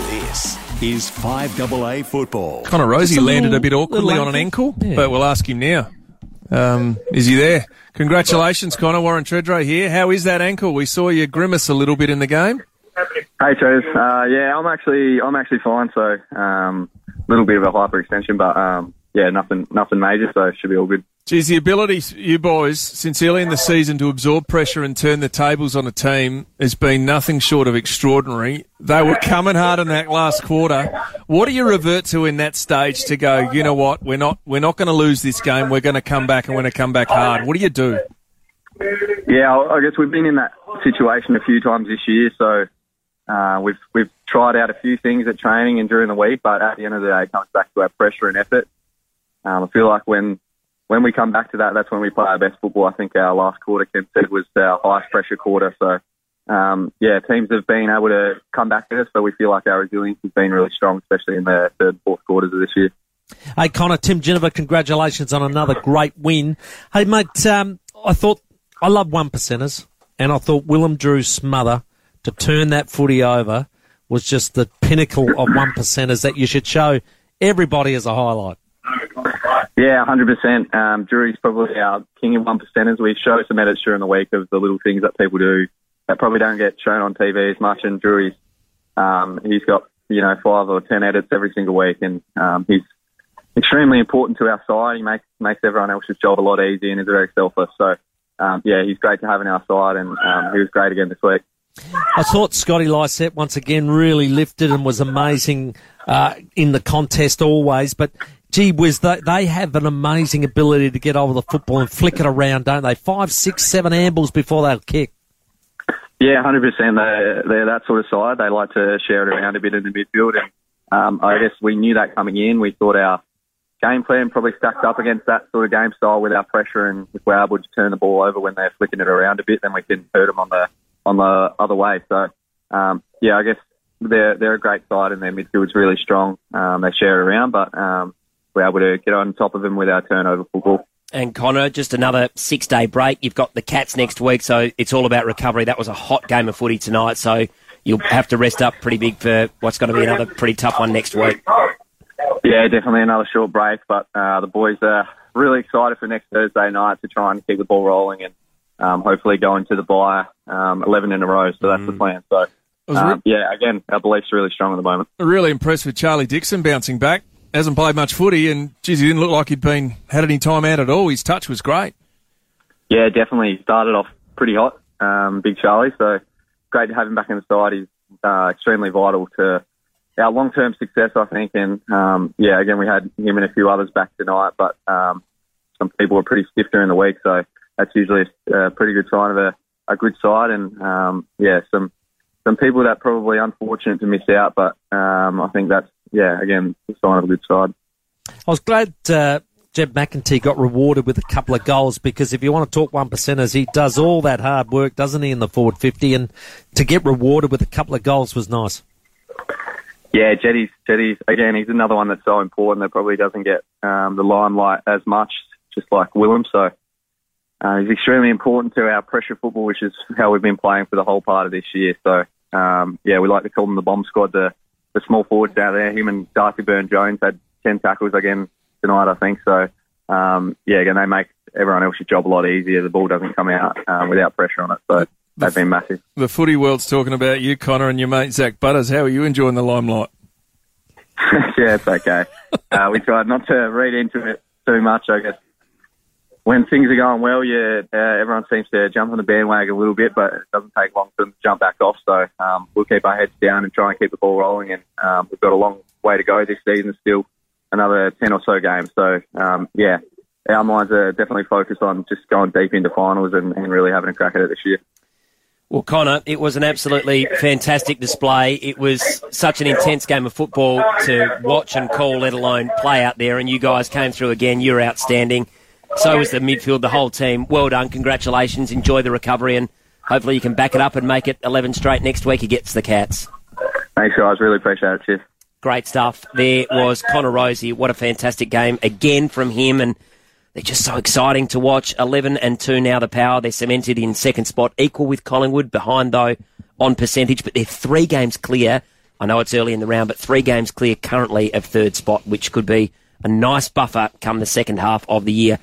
This is 5AA football. Connor Rozee Just a landed a bit awkwardly on an ankle. ankle, Yeah. but we'll ask him now. Um, is he there? Congratulations, Connor. Warren Tredrea here. How is that ankle? We saw you grimace a little bit in the game. Hey, Trev. Uh, yeah, I'm actually I'm actually fine. So um, a little bit of a hyperextension, but um, yeah, nothing nothing major. So it should be all good. Geez, the ability you boys since early in the season to absorb pressure and turn the tables on a team has been nothing short of extraordinary. They were coming hard in that last quarter. What do you revert to in that stage to go? You know what? We're not we're not going to lose this game. We're going to come back and we're going to come back hard. What do you do? Yeah, I guess we've been in that situation a few times this year. So uh, we've we've tried out a few things at training and during the week, but at the end of the day, it comes back to our pressure and effort. Um, I feel like when when we come back to that, that's when we play our best football. I think our last quarter, Ken said, was our highest pressure quarter. So um, yeah, teams have been able to come back to us, so we feel like our resilience has been really strong, especially in the third fourth quarters of this year. Hey, Connor, Tim Ginever, congratulations on another great win. Hey, mate, um, I thought, I love one percenters, and I thought Willem Drew's smother to turn that footy over was just the pinnacle of one percenters that you should show everybody as a highlight. Yeah, hundred percent. Um, Drury's probably our king of one percenters. We show some edits during the week of the little things that people do that probably don't get shown on TV as much. And Drury's, um, he's got you know five or ten edits every single week, and um, he's extremely important to our side. He makes makes everyone else's job a lot easier, and is very selfless. So um, yeah, he's great to have in our side, and um, he was great again this week. I thought Scotty Lycett once again really lifted and was amazing uh, in the contest always, but gee whiz, they, they have an amazing ability to get over the football and flick it around, don't they? Five, six, seven ambles before they'll kick. Yeah, hundred percent. They're they're that sort of side. They like to share it around a bit in the midfield, and um, I guess we knew that coming in. We thought our game plan probably stacked up against that sort of game style with our pressure, and if we're able to turn the ball over when they're flicking it around a bit, then we can hurt them on the on the other way. So um, yeah, I guess they're they're a great side, and their midfield's really strong. Um, they share it around, but um, we're able to get on top of them with our turnover football. And Connor, just another six day break. You've got the Cats next week, so it's all about recovery. That was a hot game of footy tonight, so you'll have to rest up pretty big for what's going to be another pretty tough one next week. Yeah, definitely another short break, but uh, the boys are really excited for next Thursday night to try and keep the ball rolling and um, hopefully going to the bye um, 11 in a row. So that's the plan. So, um, yeah, again, our beliefs are really strong at the moment. really impressed with Charlie Dixon bouncing back. Hasn't played much footy, and geez, he didn't look like he'd been had any time out at all. His touch was great. Yeah, definitely started off pretty hot, um, Big Charlie. So great to have him back in the side. He's uh, extremely vital to our long-term success, I think. And um, yeah, again, we had him and a few others back tonight, but um, some people were pretty stiff during the week, so that's usually a, pretty good sign of a, a good side. And um, yeah, some some people that probably unfortunate to miss out, but um, I think that's yeah, again, a sign of a good side. I was glad uh, Jed McEntee got rewarded with a couple of goals because if you want to talk one percenters, he does all that hard work, doesn't he, in the forward 50? And to get rewarded with a couple of goals was nice. Yeah, Jetty's Jetty's again. He's another one that's so important that probably doesn't get um, the limelight as much, just like Willem. So uh, he's extremely important to our pressure football, which is how we've been playing for the whole part of this year. So um, yeah, we like to call them the bomb squad, the the small forwards down there. Him and Darcy Byrne-Jones had ten tackles again tonight, I think. So um, yeah, again they make everyone else's job a lot easier. The ball doesn't come out um, without pressure on it. So they've been massive. The footy world's talking about you, Connor, and your mate Zak Butters. How are you enjoying the limelight? yeah, it's okay. Uh, we tried not to read into it too much. I guess when things are going well, yeah, uh, everyone seems to jump on the bandwagon a little bit, but it doesn't take long for them to jump back off. So um, we'll keep our heads down and try and keep the ball rolling. And um, we've got a long way to go this season, still another ten or so games. So um, yeah, our minds are definitely focused on just going deep into finals and, and really having a crack at it this year. Well, Connor, it was an absolutely fantastic display. It was such an intense game of football to watch and call, let alone play out there. And you guys came through again. You're outstanding. So was the midfield, the whole team. Well done. Congratulations. Enjoy the recovery. And hopefully you can back it up and make it 11 straight next week against the Cats. Thanks, guys. Really appreciate it. Cheers. Great stuff. There was Connor Rozee. What a fantastic game again from him. And they're just so exciting to watch. 11 and 2 now, the power. They're cemented in second spot, equal with Collingwood, behind though on percentage, but they're three games clear I know it's early in the round, but three games clear currently of third spot, which could be a nice buffer come the second half of the year.